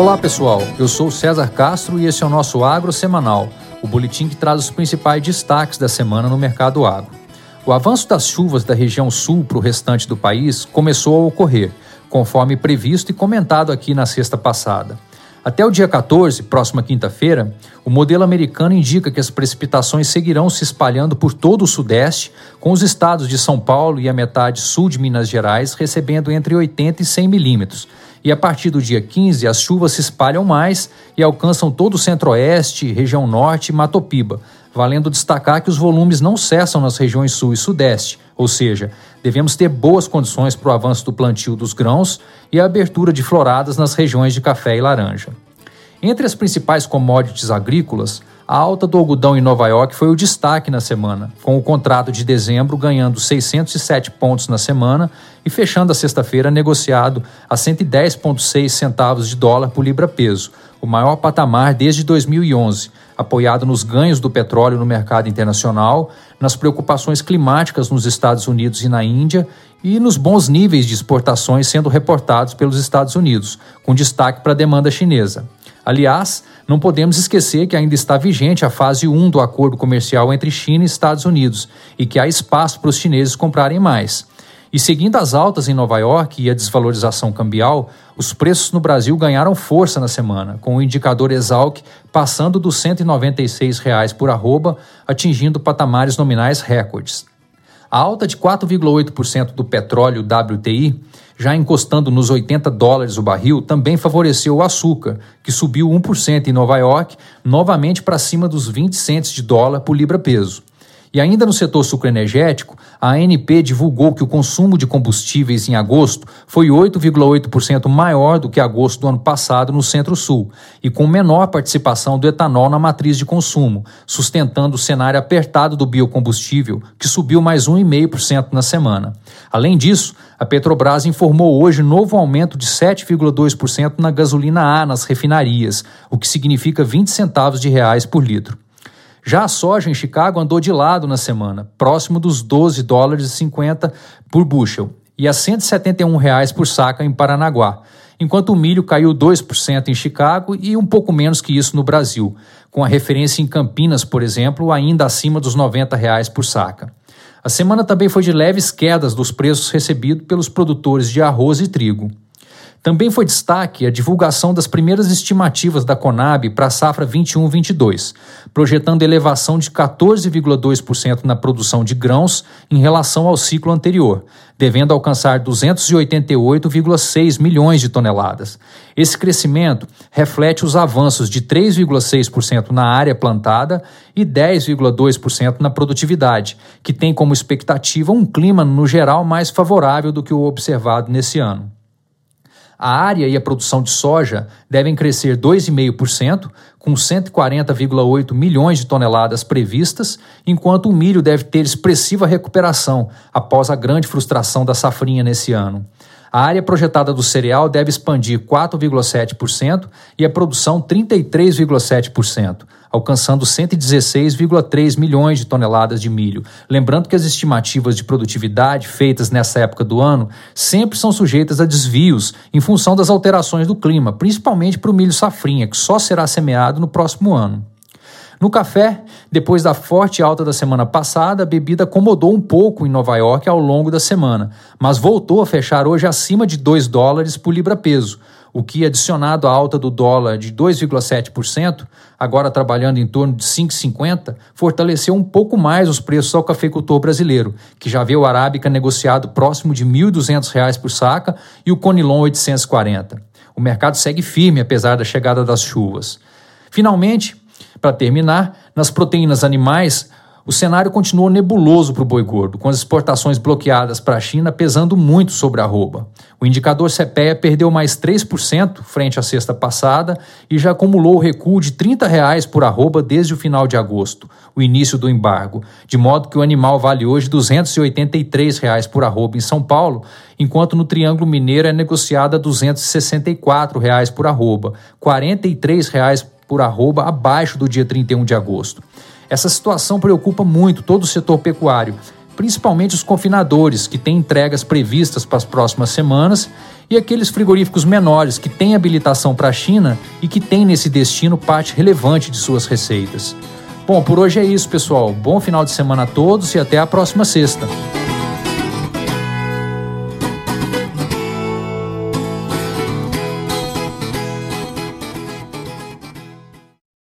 Olá pessoal, eu sou César Castro e esse é o nosso Agro Semanal, o boletim que traz os principais destaques da semana no mercado agro. O avanço das chuvas da região sul para o restante do país começou a ocorrer, conforme previsto e comentado aqui na sexta passada. Até o dia 14, próxima quinta-feira, o modelo americano indica que as precipitações seguirão se espalhando por todo o Sudeste, com os estados de São Paulo e a metade sul de Minas Gerais recebendo entre 80 e 100 milímetros. E a partir do dia 15, as chuvas se espalham mais e alcançam todo o Centro-Oeste, região Norte e Matopiba, valendo destacar que os volumes não cessam nas regiões Sul e Sudeste, ou seja, devemos ter boas condições para o avanço do plantio dos grãos e a abertura de floradas nas regiões de café e laranja. Entre as principais commodities agrícolas, a alta do algodão em Nova York foi o destaque na semana, com o contrato de dezembro ganhando 607 pontos na semana e fechando a sexta-feira negociado a 110,6 centavos de dólar por libra-peso, o maior patamar desde 2011, apoiado nos ganhos do petróleo no mercado internacional, nas preocupações climáticas nos Estados Unidos e na Índia e nos bons níveis de exportações sendo reportados pelos Estados Unidos, com destaque para a demanda chinesa. Aliás, não podemos esquecer que ainda está vigente a fase 1 do acordo comercial entre China e Estados Unidos e que há espaço para os chineses comprarem mais. E seguindo as altas em Nova York e a desvalorização cambial, os preços no Brasil ganharam força na semana, com o indicador Exalc passando dos 196 reais por arroba, atingindo patamares nominais recordes. A alta de 4,8% do petróleo WTI, já encostando nos 80 dólares o barril, também favoreceu o açúcar, que subiu 1% em Nova York, novamente para cima dos 20 centes de dólar por libra-peso. E ainda no setor sucroenergético, a ANP divulgou que o consumo de combustíveis em agosto foi 8,8% maior do que agosto do ano passado no Centro-Sul, e com menor participação do etanol na matriz de consumo, sustentando o cenário apertado do biocombustível, que subiu mais 1,5% na semana. Além disso, a Petrobras informou hoje novo aumento de 7,2% na gasolina A nas refinarias, o que significa 20 centavos de reais por litro. Já a soja em Chicago andou de lado na semana, próximo dos 12 dólares e 50 por bushel e a 171 reais por saca em Paranaguá, enquanto o milho caiu 2% em Chicago e um pouco menos que isso no Brasil, com a referência em Campinas, por exemplo, ainda acima dos 90 reais por saca. A semana também foi de leves quedas dos preços recebidos pelos produtores de arroz e trigo. Também foi destaque a divulgação das primeiras estimativas da Conab para a safra 21-22, projetando elevação de 14,2% na produção de grãos em relação ao ciclo anterior, devendo alcançar 288,6 milhões de toneladas. Esse crescimento reflete os avanços de 3,6% na área plantada e 10,2% na produtividade, que tem como expectativa um clima no geral mais favorável do que o observado nesse ano. A área e a produção de soja devem crescer 2,5%, com 140,8 milhões de toneladas previstas, enquanto o milho deve ter expressiva recuperação após a grande frustração da safrinha nesse ano. A área projetada do cereal deve expandir 4,7% e a produção 33,7%, alcançando 116,3 milhões de toneladas de milho. Lembrando que as estimativas de produtividade feitas nessa época do ano sempre são sujeitas a desvios em função das alterações do clima, principalmente para o milho safrinha, que só será semeado no próximo ano. No café, depois da forte alta da semana passada, a bebida acomodou um pouco em Nova York ao longo da semana, mas voltou a fechar hoje acima de 2 dólares por libra-peso, o que, adicionado à alta do dólar de 2,7%, agora trabalhando em torno de 5,50, fortaleceu um pouco mais os preços ao cafeicultor brasileiro, que já vê o Arábica negociado próximo de R$ 1.200 por saca e o Conilon 840. O mercado segue firme apesar da chegada das chuvas. Finalmente, para terminar, nas proteínas animais, o cenário continuou nebuloso para o boi gordo, com as exportações bloqueadas para a China pesando muito sobre a arroba. O indicador CPEA perdeu mais 3% frente à sexta passada e já acumulou o recuo de 30 reais por arroba desde o final de agosto, o início do embargo, de modo que o animal vale hoje 283 reais por arroba em São Paulo, enquanto no Triângulo Mineiro é negociada 264 reais por arroba, 43 reais por arroba abaixo do dia 31 de agosto. Essa situação preocupa muito todo o setor pecuário, principalmente os confinadores, que têm entregas previstas para as próximas semanas e aqueles frigoríficos menores que têm habilitação para a China e que têm nesse destino parte relevante de suas receitas. Bom, por hoje é isso, pessoal. Bom final de semana a todos e até a próxima sexta.